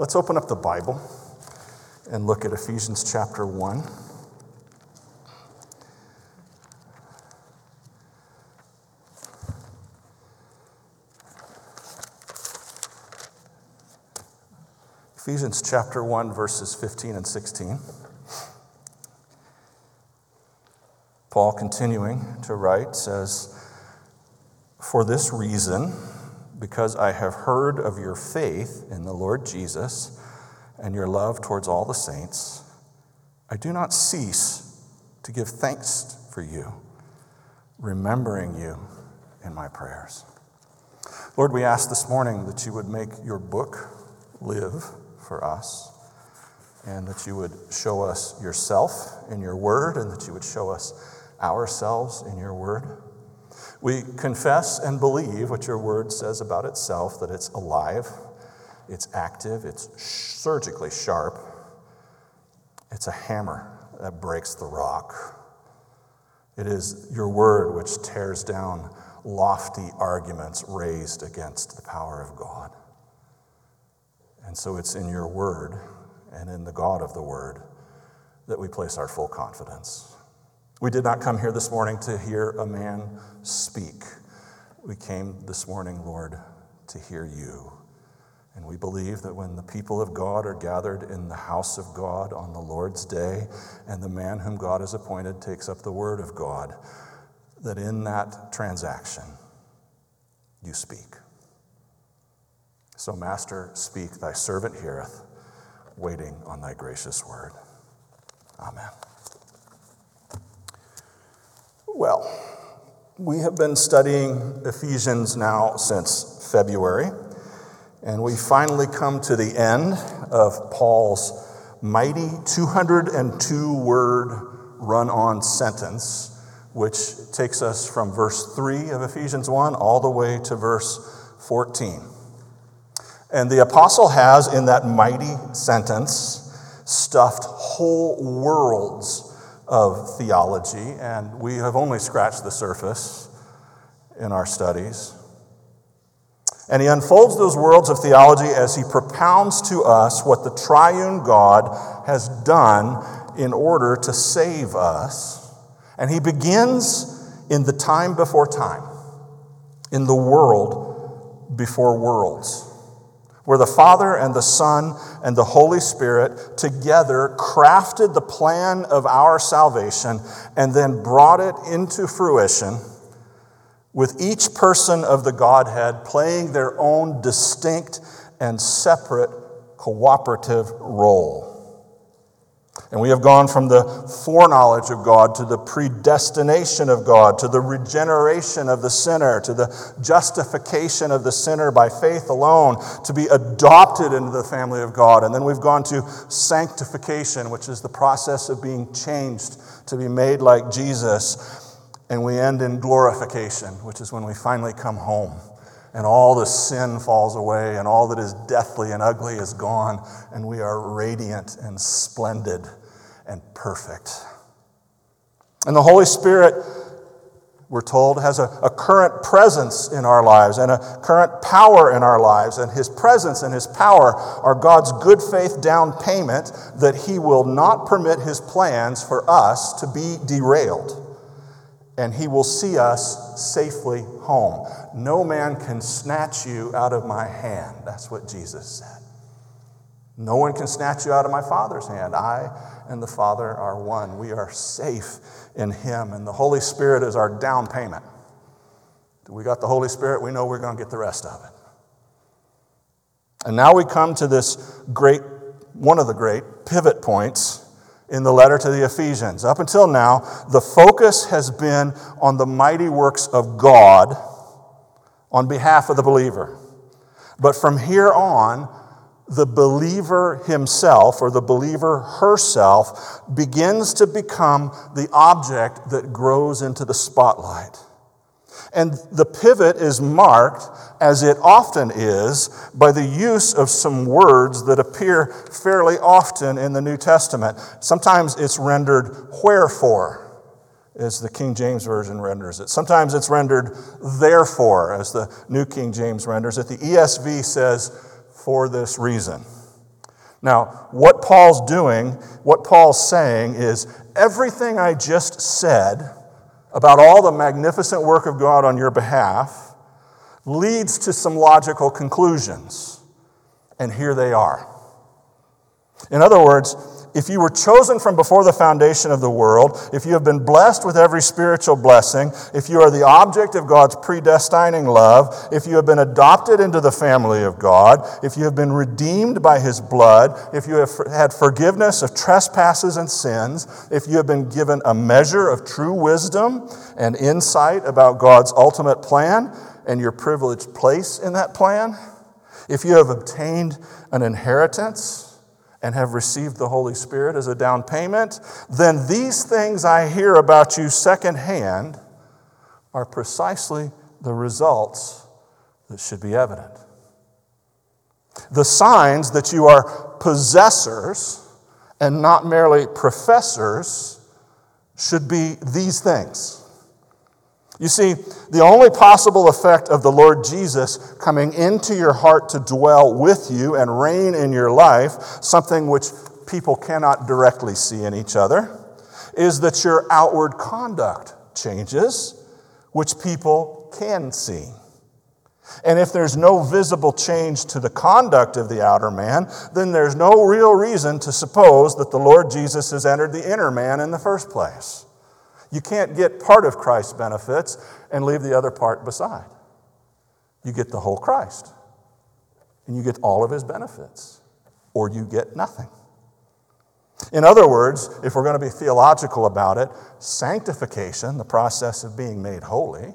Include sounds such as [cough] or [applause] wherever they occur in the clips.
let's open up the Bible and look at Ephesians chapter 1. Ephesians chapter 1, verses 15 and 16. Paul, continuing to write, says, For this reason, because I have heard of your faith in the Lord Jesus and your love towards all the saints, I do not cease to give thanks for you, remembering you in my prayers. Lord, we ask this morning that you would make your book live for us, and that you would show us yourself in your word, and that you would show us ourselves in your word. We confess and believe what your word says about itself that it's alive, it's active, it's surgically sharp, it's a hammer that breaks the rock. It is your word which tears down lofty arguments raised against the power of God. And so it's in your word and in the God of the word that we place our full confidence. We did not come here this morning to hear a man speak. We came this morning, Lord, to hear you. And we believe that when the people of God are gathered in the house of God on the Lord's day, and the man whom God has appointed takes up the word of God, that in that transaction, you speak. So, Master, speak, thy servant heareth, waiting on thy gracious word. Amen. Well, we have been studying Ephesians now since February, and we finally come to the end of Paul's mighty 202 word run on sentence, which takes us from verse 3 of Ephesians 1 all the way to verse 14. And the apostle has, in that mighty sentence, stuffed whole worlds of theology, and we have only scratched the surface in our studies. And he unfolds those worlds of theology as he propounds to us what the triune God has done in order to save us. And he begins in the time before time, in the world before worlds where the Father and the Son and the Holy Spirit together crafted the plan of our salvation and then brought it into fruition, with each person of the Godhead playing their own distinct and separate cooperative role. And we have gone from the foreknowledge of God to the predestination of God, to the regeneration of the sinner, to the justification of the sinner by faith alone, to be adopted into the family of God. And then we've gone to sanctification, which is the process of being changed to be made like Jesus. And we end in glorification, which is when we finally come home and all the sin falls away, and all that is deathly and ugly is gone, and we are radiant and splendid and perfect. And the Holy Spirit, we're told, has a, a, current presence in our lives and a current power in our lives. And His presence and His power are God's good faith down payment that He will not permit His plans for us to be derailed and he will see us safely home. No man can snatch you out of my hand. That's what Jesus said. No one can snatch you out of my Father's hand. I and the Father are one. We are safe in him, and the Holy Spirit is our down payment. We got the Holy Spirit, we know we're going to get the rest of it. And now we come to this great, one of the great pivot points in the letter to the Ephesians. Up until now, the focus has been on the mighty works of God on behalf of the believer. But from here on, the believer himself or the believer herself begins to become the object that grows into the spotlight. And the pivot is marked, as it often is, by the use of some words that appear fairly often in the New Testament. Sometimes it's rendered wherefore, as the King James Version renders it. Sometimes it's rendered therefore, as the New King James renders it. The ESV says, for this reason. Now, what Paul's doing, what Paul's saying is everything I just said about all the magnificent work of God on your behalf leads to some logical conclusions. And here they are. In other words, if you were chosen from before the foundation of the world, if you have been blessed with every spiritual blessing, if you are the object of God's predestining love, if you have been adopted into the family of God, if you have been redeemed by his blood, if you have had forgiveness of trespasses and sins, if you have been given a measure of true wisdom and insight about God's ultimate plan and your privileged place in that plan, if you have obtained an inheritance, and have received the Holy Spirit as a down payment, then these things I hear about you secondhand are precisely the results that should be evident. The signs that you are possessors and not merely professors should be these things. You see, the only possible effect of the Lord Jesus coming into your heart to dwell with you and reign in your life, something which people cannot directly see in each other, is that your outward conduct changes, which people can see. And if there's no visible change to the conduct of the outer man, then there's no real reason to suppose that the Lord Jesus has entered the inner man in the first place. You can't get part of Christ's benefits and leave the other part beside. You get the whole Christ, and you get all of his benefits, or you get nothing. In other words, if we're going to be theological about it, sanctification, the process of being made holy,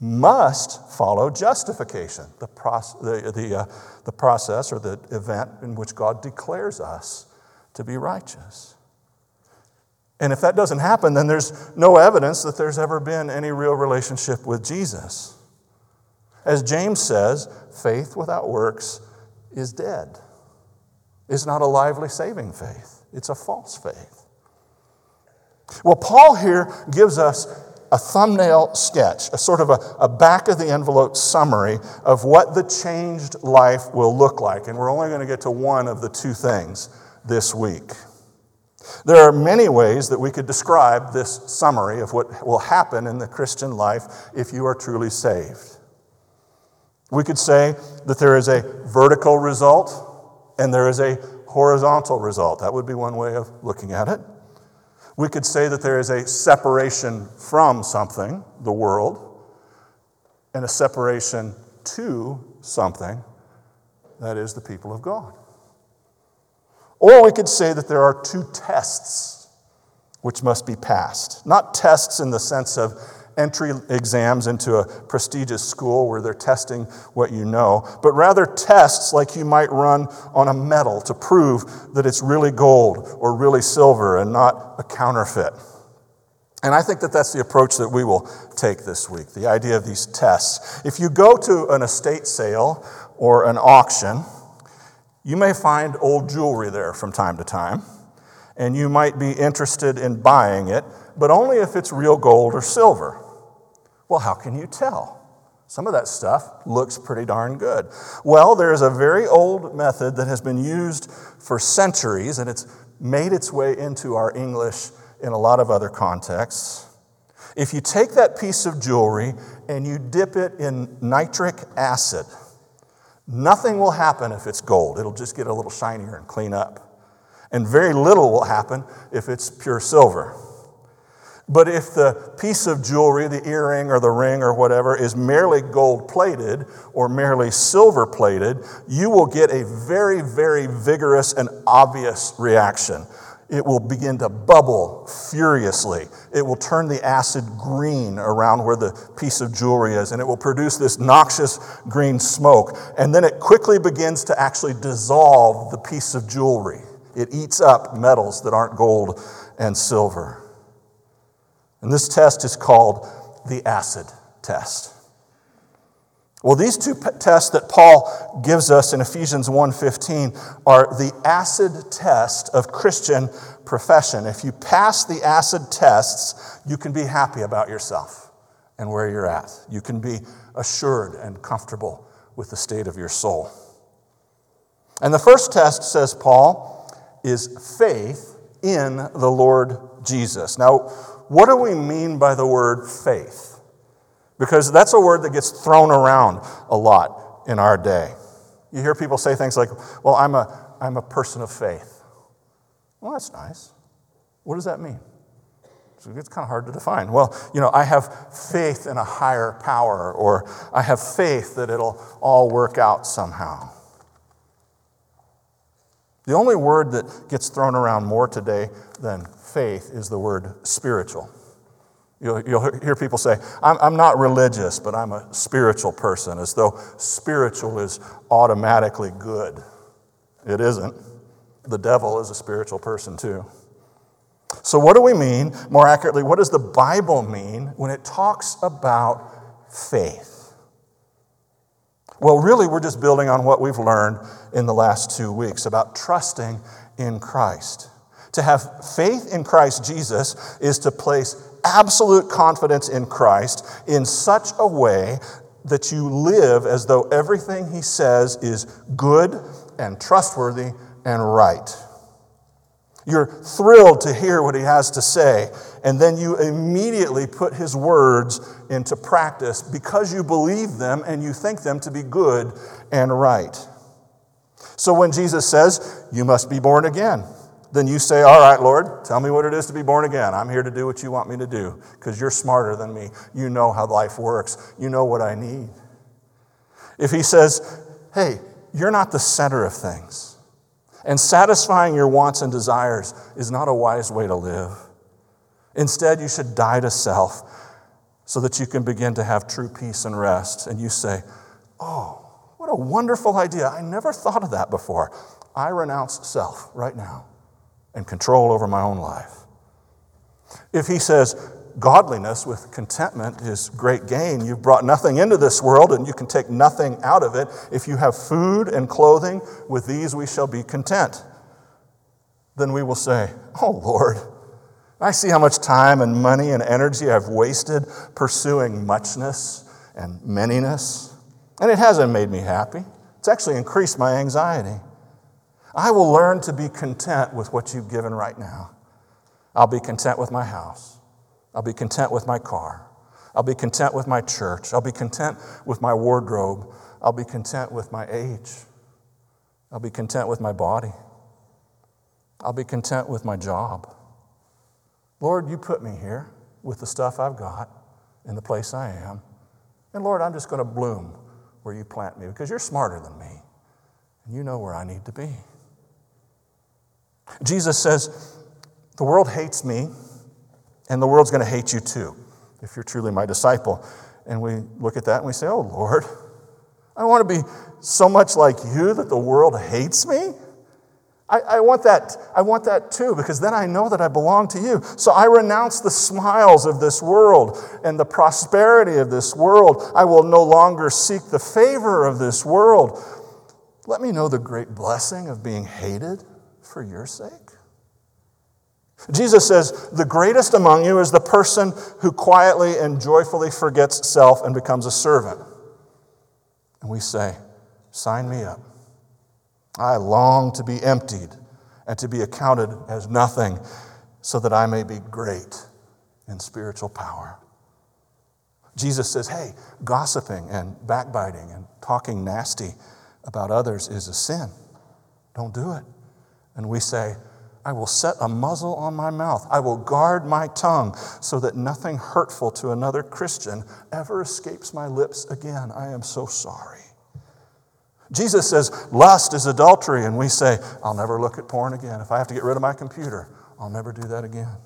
must follow justification, the, proce- the, the, uh, the process or the event in which God declares us to be righteous. And if that doesn't happen, then there's no evidence that there's ever been any real relationship with Jesus. As James says, faith without works is dead. It's not a lively saving faith, it's a false faith. Well, Paul here gives us a thumbnail sketch, a sort of a, a back of the envelope summary of what the changed life will look like. And we're only going to get to one of the two things this week. There are many ways that we could describe this summary of what will happen in the Christian life if you are truly saved. We could say that there is a vertical result and there is a horizontal result. That would be one way of looking at it. We could say that there is a separation from something, the world, and a separation to something, that is the people of God. Or we could say that there are two tests which must be passed. Not tests in the sense of entry exams into a prestigious school where they're testing what you know, but rather tests like you might run on a metal to prove that it's really gold or really silver and not a counterfeit. And I think that that's the approach that we will take this week the idea of these tests. If you go to an estate sale or an auction, you may find old jewelry there from time to time, and you might be interested in buying it, but only if it's real gold or silver. Well, how can you tell? Some of that stuff looks pretty darn good. Well, there's a very old method that has been used for centuries, and it's made its way into our English in a lot of other contexts. If you take that piece of jewelry and you dip it in nitric acid, Nothing will happen if it's gold. It'll just get a little shinier and clean up. And very little will happen if it's pure silver. But if the piece of jewelry, the earring or the ring or whatever, is merely gold plated or merely silver plated, you will get a very, very vigorous and obvious reaction it will begin to bubble furiously. It will turn the acid green around where the piece of jewelry is, and it will produce this noxious green smoke. And then it quickly begins to actually dissolve the piece of jewelry. It eats up metals that aren't gold and silver. And this test is called the acid test. Well, these two tests that Paul gives us in Ephesians 1:15 are the acid test of Christian profession. If you pass the acid tests, you can be happy about yourself and where you're at. You can be assured and comfortable with the state of your soul. And the first test, says Paul, is faith in the Lord Jesus. Now, what do we mean by the word faith? Because that's a word that gets thrown around a lot in our day. You hear people say things like, well, I'm a, I'm a person of faith. Well, that's nice. What does that mean? It's kind of hard to define. Well, you know, I have faith in a higher power, or I have faith that it'll all work out somehow. The only word that gets thrown around more today than faith is the word spiritual. You'll, you'll hear people say, I'm, I'm not religious, but I'm a spiritual person, as though spiritual is automatically good. It isn't. The devil is a spiritual person, too. So, what do we mean, more accurately, what does the Bible mean when it talks about faith? Well, really, we're just building on what we've learned in the last two weeks about trusting in Christ. To have faith in Christ Jesus is to place absolute confidence in Christ in such a way that you live as though everything he says is good and trustworthy and right. You're thrilled to hear what he has to say, and then you immediately put his words into practice because you believe them and you think them to be good and right. So when Jesus says, You must be born again, then you say, All right, Lord, tell me what it is to be born again. I'm here to do what you want me to do because you're smarter than me. You know how life works, you know what I need. If he says, Hey, you're not the center of things, and satisfying your wants and desires is not a wise way to live. Instead, you should die to self so that you can begin to have true peace and rest. And you say, Oh, what a wonderful idea. I never thought of that before. I renounce self right now and control over my own life. If he says, godliness with contentment is great gain. You've brought nothing into this world and you can take nothing out of it. If you have food and clothing, with these we shall be content. Then we will say, Oh Lord, I see how much time and money and energy I've wasted pursuing muchness and manyness, and it hasn't made me happy. It's actually increased my anxiety. I will learn to be content with what you've given right now. I'll be content with my house. I'll be content with my car. I'll be content with my church. I'll be content with my wardrobe. I'll be content with my age. I'll be content with my body. I'll be content with my job. Lord, you put me here with the stuff I've got in the place I am. And Lord, I'm just going to bloom where you plant me because you're smarter than me and you know where I need to be. Jesus says, The world hates me, and the world's going to hate you too if you're truly my disciple. And we look at that and we say, Oh, Lord, I want to be so much like you that the world hates me. I, I, want that, I want that too, because then I know that I belong to you. So I renounce the smiles of this world and the prosperity of this world. I will no longer seek the favor of this world. Let me know the great blessing of being hated for your sake. Jesus says, The greatest among you is the person who quietly and joyfully forgets self and becomes a servant. And we say, Sign me up. I long to be emptied and to be accounted as nothing so that I may be great in spiritual power. Jesus says, Hey, gossiping and backbiting and talking nasty about others is a sin. Don't do it. And we say, I will set a muzzle on my mouth. I will guard my tongue so that nothing hurtful to another Christian ever escapes my lips again. I am so sorry. Jesus says lust is adultery, and we say, I'll never look at porn again. If I have to get rid of my computer, I'll never do that again.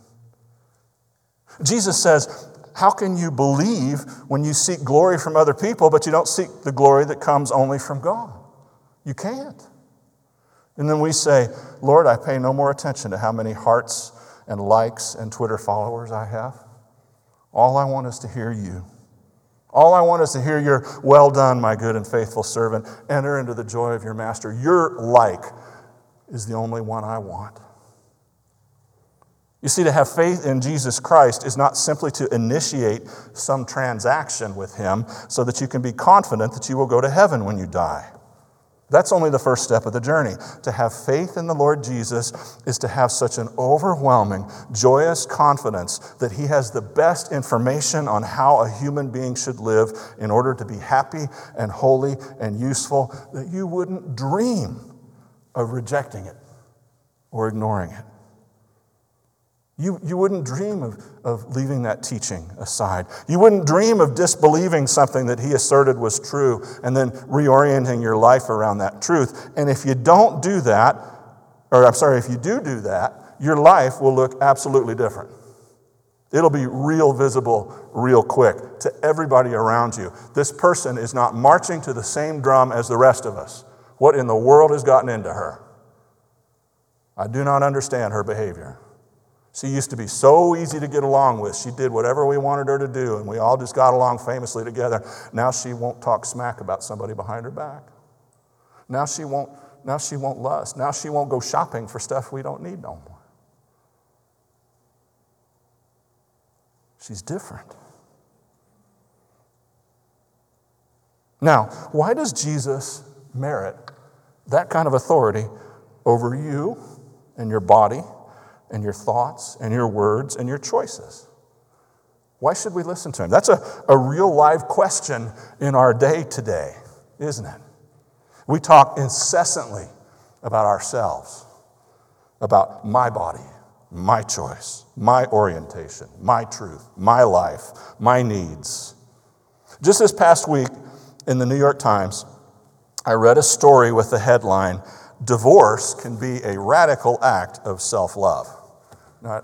Jesus says, How can you believe when you seek glory from other people, but you don't seek the glory that comes only from God? You can't. And then we say, Lord, I pay no more attention to how many hearts and likes and Twitter followers I have. All I want is to hear you. All I want is to hear your, well done, my good and faithful servant. Enter into the joy of your master. Your like is the only one I want. You see, to have faith in Jesus Christ is not simply to initiate some transaction with him so that you can be confident that you will go to heaven when you die. That's only the first step of the journey. To have faith in the Lord Jesus is to have such an overwhelming, joyous confidence that He has the best information on how a human being should live in order to be happy and holy and useful that you wouldn't dream of rejecting it or ignoring it. You, you wouldn't dream of, of leaving that teaching aside. You wouldn't dream of disbelieving something that he asserted was true and then reorienting your life around that truth. And if you don't do that, or I'm sorry, if you do do that, your life will look absolutely different. It'll be real visible, real quick to everybody around you. This person is not marching to the same drum as the rest of us. What in the world has gotten into her? I do not understand her behavior. She used to be so easy to get along with. She did whatever we wanted her to do, and we all just got along famously together. Now she won't talk smack about somebody behind her back. Now she won't, now she won't lust. Now she won't go shopping for stuff we don't need no more. She's different. Now, why does Jesus merit that kind of authority over you and your body and your thoughts and your words and your choices. Why should we listen to him? That's a, a real live question in our day today, isn't it? We talk incessantly about ourselves, about my body, my choice, my orientation, my truth, my life, my needs. Just this past week in the New York Times, I read a story with the headline Divorce can be a radical act of self love. I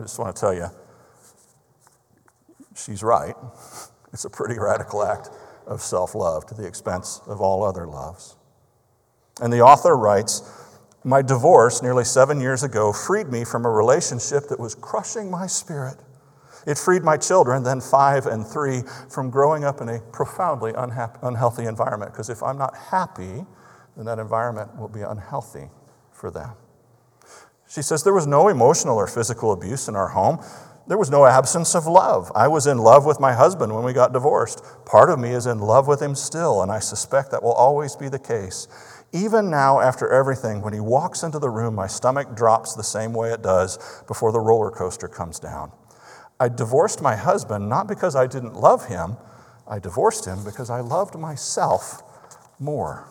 just want to tell you, she's right. [laughs] It's a pretty radical act of self love to the expense of all other loves. And the author writes My divorce nearly seven years ago freed me from a relationship that was crushing my spirit. It freed my children, then five and three, from growing up in a profoundly unhealthy environment. Because if I'm not happy, then that environment will be unhealthy for them. She says, There was no emotional or physical abuse in our home. There was no absence of love. I was in love with my husband when we got divorced. Part of me is in love with him still, and I suspect that will always be the case. Even now, after everything, when he walks into the room, my stomach drops the same way it does before the roller coaster comes down. I divorced my husband not because I didn't love him, I divorced him because I loved myself more.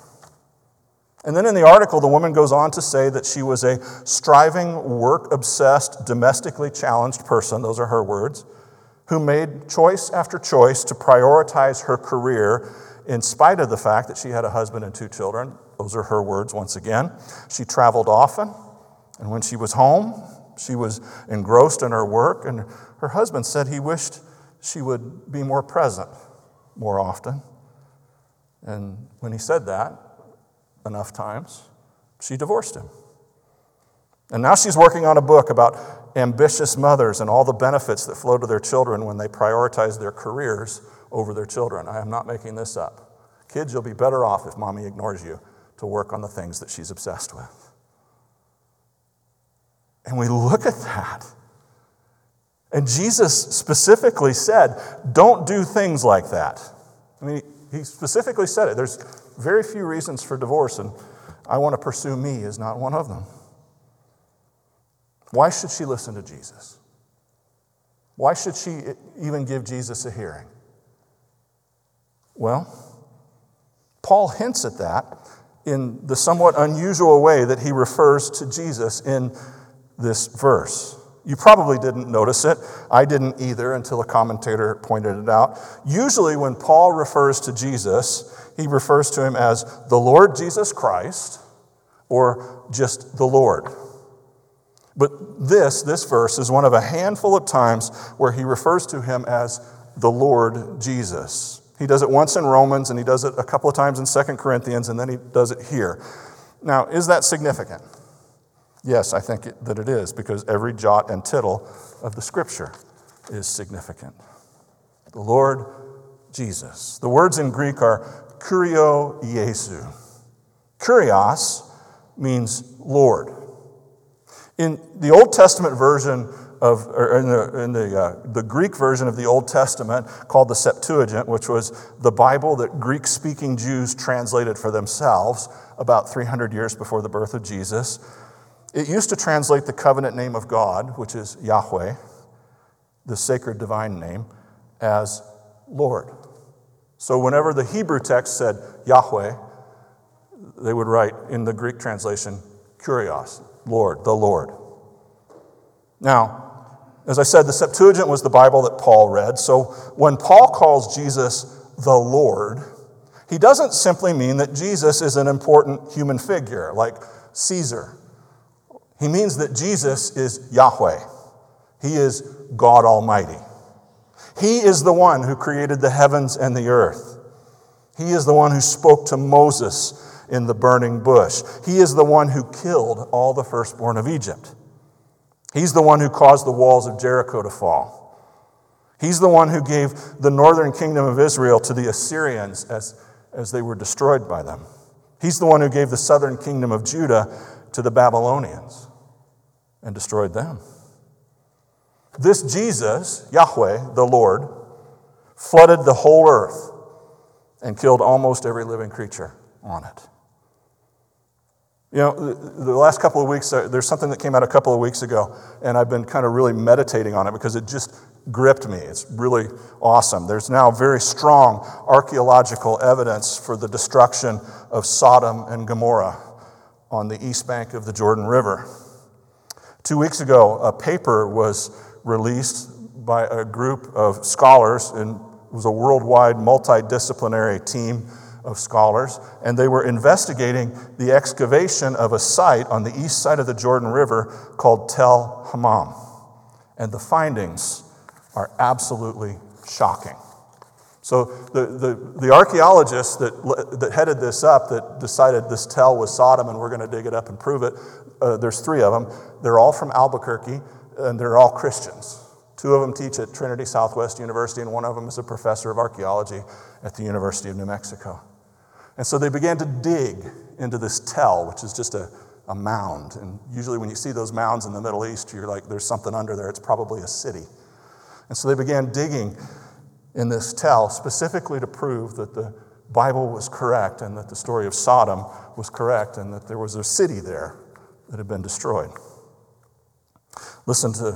And then in the article, the woman goes on to say that she was a striving, work obsessed, domestically challenged person, those are her words, who made choice after choice to prioritize her career in spite of the fact that she had a husband and two children. Those are her words once again. She traveled often, and when she was home, she was engrossed in her work, and her husband said he wished she would be more present more often. And when he said that, enough times, she divorced him. And now she's working on a book about ambitious mothers and all the benefits that flow to their children when they prioritize their careers over their children. I am not making this up. Kids, you'll be better off if mommy ignores you to work on the things that she's obsessed with. And we look at that. And Jesus specifically said, don't do things like that. I mean, he specifically said it. There's very few reasons for divorce, and I want to pursue me is not one of them. Why should she listen to Jesus? Why should she even give Jesus a hearing? Well, Paul hints at that in the somewhat unusual way that he refers to Jesus in this verse. You probably didn't notice it. I didn't either until a commentator pointed it out. Usually, when Paul refers to Jesus, he refers to him as the Lord Jesus Christ or just the Lord. But this, this verse, is one of a handful of times where he refers to him as the Lord Jesus. He does it once in Romans and he does it a couple of times in Second Corinthians and then he does it here. Now, is that significant? Yes, I think that it is because every jot and tittle of the scripture is significant. The Lord Jesus. The words in Greek are Kurio Jesu. Kurios means Lord. In the Old Testament version of, or in the, in the, uh, the Greek version of the Old Testament called the Septuagint, which was the Bible that Greek speaking Jews translated for themselves about 300 years before the birth of Jesus. It used to translate the covenant name of God, which is Yahweh, the sacred divine name, as Lord. So whenever the Hebrew text said Yahweh, they would write in the Greek translation, Kurios, Lord, the Lord. Now, as I said, the Septuagint was the Bible that Paul read. So when Paul calls Jesus the Lord, he doesn't simply mean that Jesus is an important human figure like Caesar. He means that Jesus is Yahweh. He is God Almighty. He is the one who created the heavens and the earth. He is the one who spoke to Moses in the burning bush. He is the one who killed all the firstborn of Egypt. He's the one who caused the walls of Jericho to fall. He's the one who gave the northern kingdom of Israel to the Assyrians as, as they were destroyed by them. He's the one who gave the southern kingdom of Judah to the Babylonians and destroyed them. This Jesus, Yahweh, the Lord, flooded the whole earth and killed almost every living creature on it. You know, the last couple of weeks, uh, there's something that came out a couple of weeks ago, and I've been kind of really meditating on it because it just gripped me. It's really awesome. There's now very strong archaeological evidence for the destruction of Sodom and Gomorrah on the east bank of the Jordan River. Two weeks ago, a paper was released by a group of scholars, and it was a worldwide multidisciplinary team of scholars, and they were investigating the excavation of a site on the east side of the Jordan River called Tel Hammam. And the findings are absolutely shocking. So, the, the, the archaeologists that, that headed this up, that decided this tell was Sodom and we're going to dig it up and prove it, uh, there's three of them. They're all from Albuquerque and they're all Christians. Two of them teach at Trinity Southwest University, and one of them is a professor of archaeology at the University of New Mexico. And so they began to dig into this tell, which is just a, a mound. And usually, when you see those mounds in the Middle East, you're like, there's something under there. It's probably a city. And so they began digging in this tell specifically to prove that the Bible was correct and that the story of Sodom was correct and that there was a city there that had been destroyed. Listen to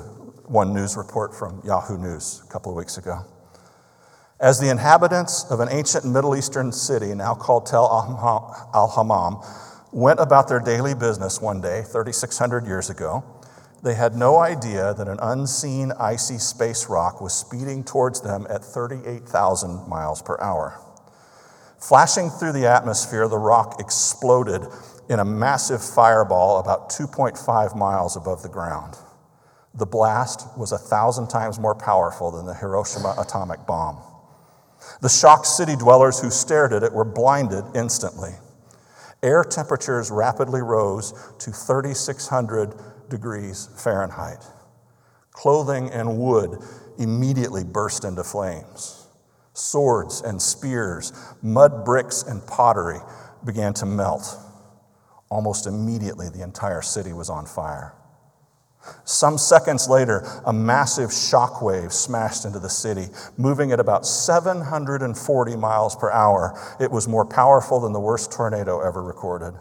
one news report from Yahoo News a couple of weeks ago. As the inhabitants of an ancient Middle Eastern city, now called Tel al Hammam, went about their daily business one day, 3,600 years ago, they had no idea that an unseen icy space rock was speeding towards them at 38,000 miles per hour. Flashing through the atmosphere, the rock exploded in a massive fireball about 2.5 miles above the ground. The blast was a thousand times more powerful than the Hiroshima atomic bomb. The shocked city dwellers who stared at it were blinded instantly. Air temperatures rapidly rose to 3,600 degrees Fahrenheit. Clothing and wood immediately burst into flames. Swords and spears, mud bricks and pottery began to melt. Almost immediately, the entire city was on fire. Some seconds later, a massive shock wave smashed into the city, moving at about 740 miles per hour. It was more powerful than the worst tornado ever recorded.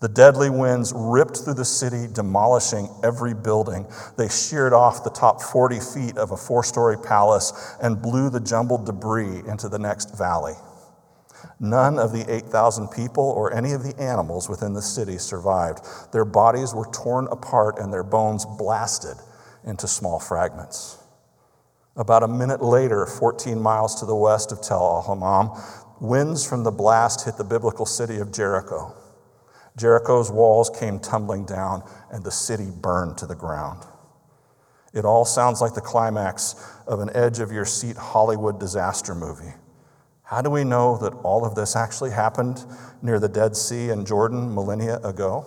The deadly winds ripped through the city, demolishing every building. They sheared off the top 40 feet of a four story palace and blew the jumbled debris into the next valley. None of the 8,000 people or any of the animals within the city survived. Their bodies were torn apart and their bones blasted into small fragments. About a minute later, 14 miles to the west of Tel Al Hammam, winds from the blast hit the biblical city of Jericho. Jericho's walls came tumbling down and the city burned to the ground. It all sounds like the climax of an edge of your seat Hollywood disaster movie. How do we know that all of this actually happened near the Dead Sea in Jordan millennia ago?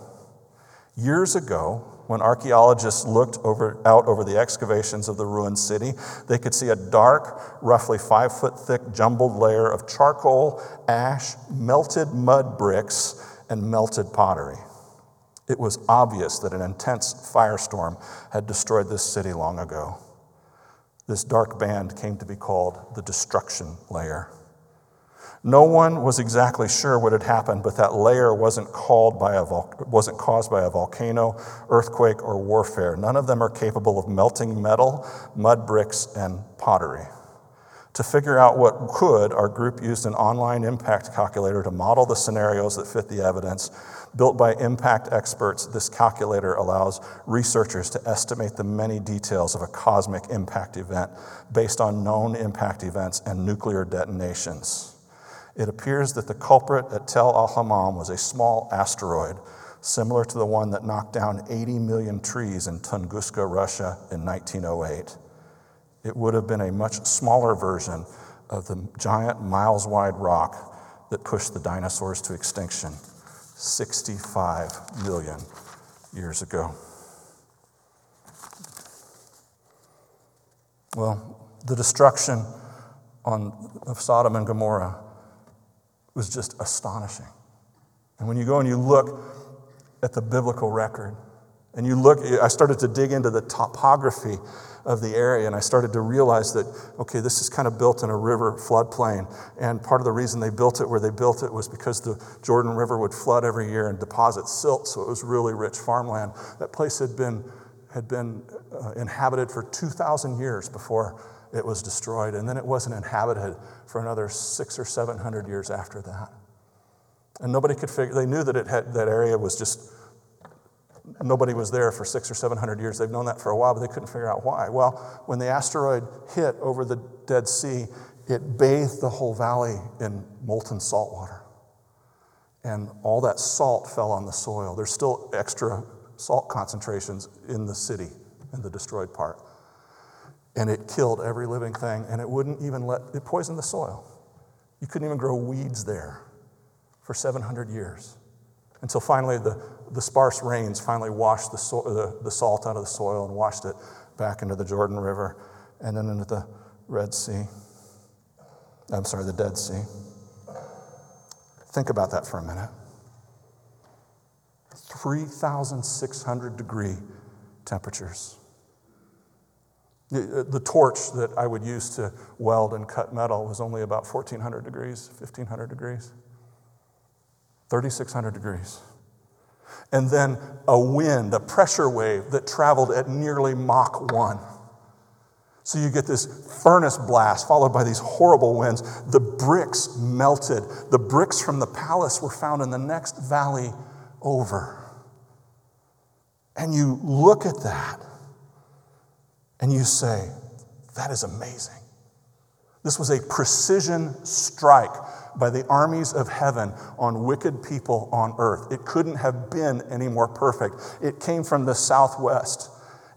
Years ago, when archaeologists looked over, out over the excavations of the ruined city, they could see a dark, roughly five foot thick, jumbled layer of charcoal, ash, melted mud bricks, and melted pottery. It was obvious that an intense firestorm had destroyed this city long ago. This dark band came to be called the destruction layer. No one was exactly sure what had happened, but that layer wasn't, vol- wasn't caused by a volcano, earthquake, or warfare. None of them are capable of melting metal, mud bricks, and pottery. To figure out what could, our group used an online impact calculator to model the scenarios that fit the evidence. Built by impact experts, this calculator allows researchers to estimate the many details of a cosmic impact event based on known impact events and nuclear detonations. It appears that the culprit at Tel Al Hammam was a small asteroid, similar to the one that knocked down 80 million trees in Tunguska, Russia in 1908. It would have been a much smaller version of the giant miles wide rock that pushed the dinosaurs to extinction 65 million years ago. Well, the destruction on, of Sodom and Gomorrah was just astonishing. And when you go and you look at the biblical record, and you look, I started to dig into the topography of the area, and I started to realize that, okay, this is kind of built in a river floodplain. And part of the reason they built it where they built it was because the Jordan River would flood every year and deposit silt, so it was really rich farmland. That place had been, had been uh, inhabited for 2,000 years before it was destroyed, and then it wasn't inhabited for another six or seven hundred years after that. And nobody could figure, they knew that it had, that area was just, nobody was there for six or seven hundred years. They've known that for a while, but they couldn't figure out why. Well, when the asteroid hit over the Dead Sea, it bathed the whole valley in molten salt water. And all that salt fell on the soil. There's still extra salt concentrations in the city, in the destroyed part and it killed every living thing, and it wouldn't even let, it poisoned the soil. You couldn't even grow weeds there for 700 years until finally the, the sparse rains finally washed the, so, the, the salt out of the soil and washed it back into the Jordan River and then into the Red Sea. I'm sorry, the Dead Sea. Think about that for a minute. 3,600 degree temperatures. The, uh, the torch that I would use to weld and cut metal was only about 1400 degrees, 1500 degrees, 3600 degrees. And then a wind, a pressure wave that traveled at nearly Mach 1. So you get this furnace blast followed by these horrible winds. The bricks melted. The bricks from the palace were found in the next valley over. And you look at that and you say, that is amazing. This was a precision strike by the armies of heaven on wicked people on earth. It couldn't have been any more perfect. It came from the southwest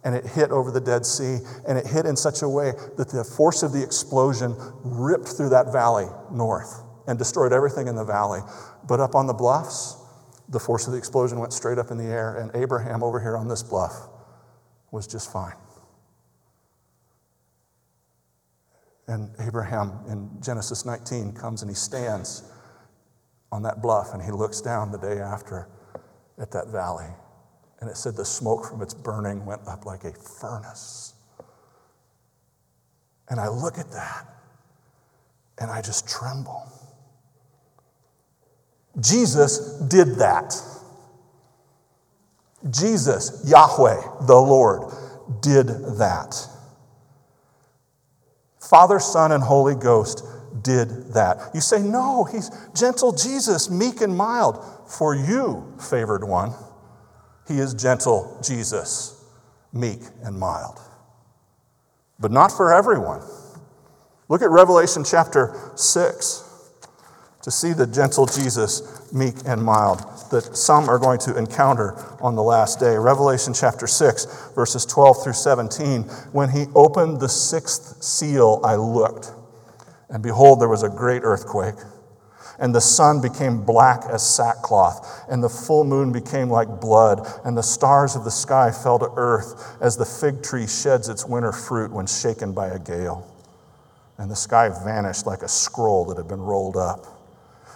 and it hit over the Dead Sea and it hit in such a way that the force of the explosion ripped through that valley north and destroyed everything in the valley. But up on the bluffs, the force of the explosion went straight up in the air, and Abraham over here on this bluff was just fine. And Abraham in Genesis 19 comes and he stands on that bluff and he looks down the day after at that valley. And it said the smoke from its burning went up like a furnace. And I look at that and I just tremble. Jesus did that. Jesus, Yahweh, the Lord, did that. Father, Son, and Holy Ghost did that. You say, no, he's gentle Jesus, meek and mild. For you, favored one, he is gentle Jesus, meek and mild. But not for everyone. Look at Revelation chapter 6 to see the gentle Jesus, meek and mild, that some are going to encounter on the last day. Revelation chapter 6, verses 12 through 17. When he opened the sixth seal, I looked, and behold, there was a great earthquake. And the sun became black as sackcloth, and the full moon became like blood, and the stars of the sky fell to earth as the fig tree sheds its winter fruit when shaken by a gale. And the sky vanished like a scroll that had been rolled up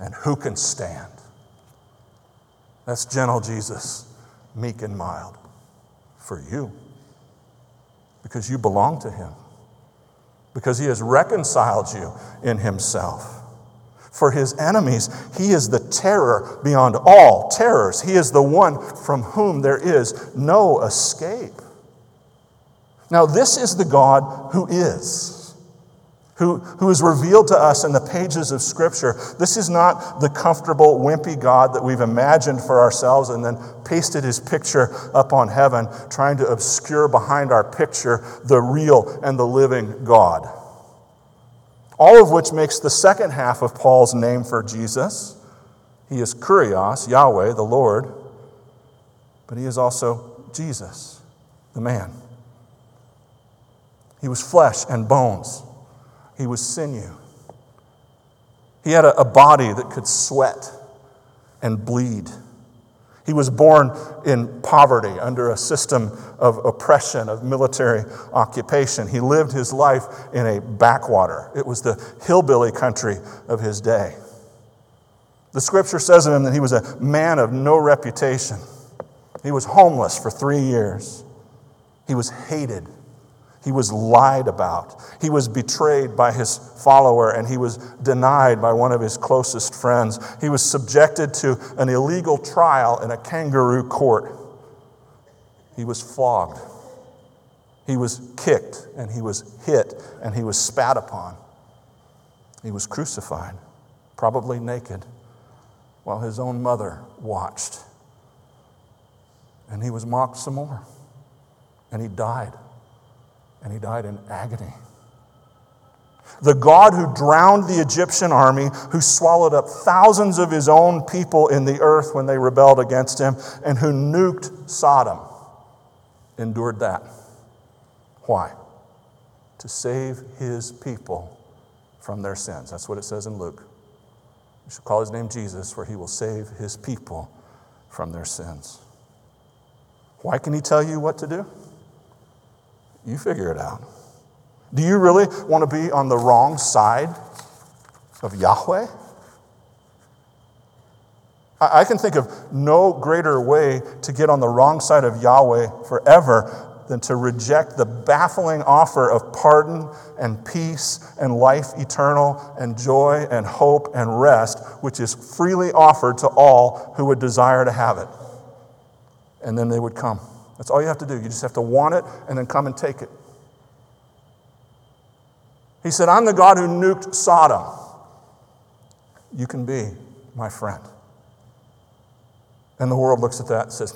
and who can stand? That's gentle Jesus, meek and mild for you because you belong to him, because he has reconciled you in himself. For his enemies, he is the terror beyond all terrors. He is the one from whom there is no escape. Now, this is the God who is who, who is revealed to us in the pages of Scripture. This is not the comfortable, wimpy God that we've imagined for ourselves and then pasted his picture up on heaven, trying to obscure behind our picture the real and the living God. All of which makes the second half of Paul's name for Jesus. He is Kurios, Yahweh, the Lord, but he is also Jesus, the man. He was flesh and bones. He was sinew. He had a, a body that could sweat and bleed. He was born in poverty under a system of oppression, of military occupation. He lived his life in a backwater. It was the hillbilly country of his day. The scripture says of him that he was a man of no reputation. He was homeless for three years. He was hated he was lied about. He was betrayed by his follower and he was denied by one of his closest friends. He was subjected to an illegal trial in a kangaroo court. He was flogged. He was kicked and he was hit and he was spat upon. He was crucified, probably naked, while his own mother watched. And he was mocked some more. And he died and he died in agony. The God who drowned the Egyptian army, who swallowed up thousands of his own people in the earth when they rebelled against him, and who nuked Sodom, endured that. Why? To save his people from their sins. That's what it says in Luke. You should call his name Jesus, for he will save his people from their sins. Why can he tell you what to do? You figure it out. Do you really want to be on the wrong side of Yahweh? I can think of no greater way to get on the wrong side of Yahweh forever than to reject the baffling offer of pardon and peace and life eternal and joy and hope and rest, which is freely offered to all who would desire to have it. And then they would come. That's all you have to do. You just have to want it and then come and take it. He said, I'm the God who nuked Sodom. You can be my friend. And the world looks at that and says,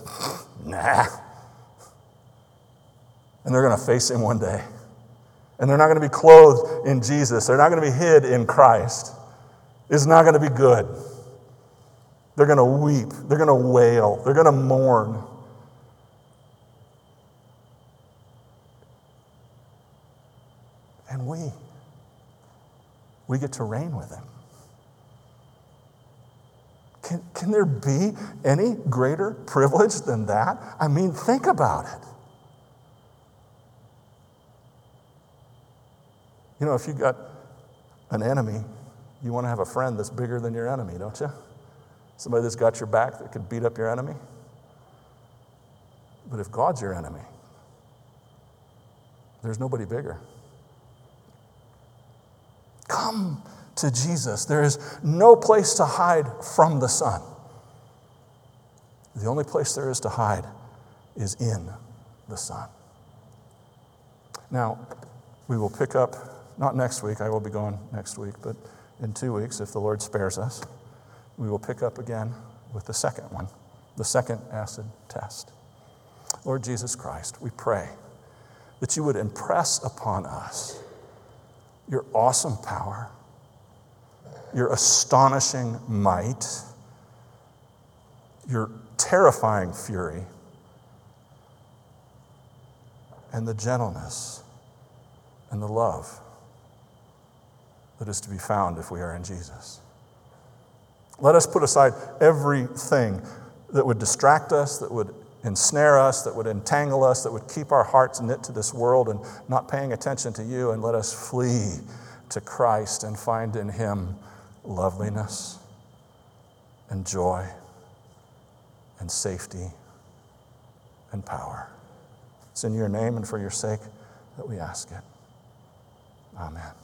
[laughs] nah. And they're going to face him one day. And they're not going to be clothed in Jesus. They're not going to be hid in Christ. It's not going to be good. They're going to weep. They're going to wail. They're going to mourn. And we, we get to reign with him. Can, can there be any greater privilege than that? I mean, think about it. You know, if you've got an enemy, you want to have a friend that's bigger than your enemy, don't you? Somebody that's got your back that could beat up your enemy. But if God's your enemy, there's nobody bigger. Come to Jesus. There is no place to hide from the Son. The only place there is to hide is in the Son. Now, we will pick up, not next week, I will be gone next week, but in two weeks, if the Lord spares us, we will pick up again with the second one, the second acid test. Lord Jesus Christ, we pray that you would impress upon us your awesome power, your astonishing might, your terrifying fury, and the gentleness and the love that is to be found if we are in Jesus. Let us put aside everything that would distract us, that would ensnare us, that would entangle us, that would keep our hearts knit to this world and not paying attention to you, and let us flee to Christ and find in Him loveliness and joy and safety and power. It's in your name and for your sake that we ask it. Amen.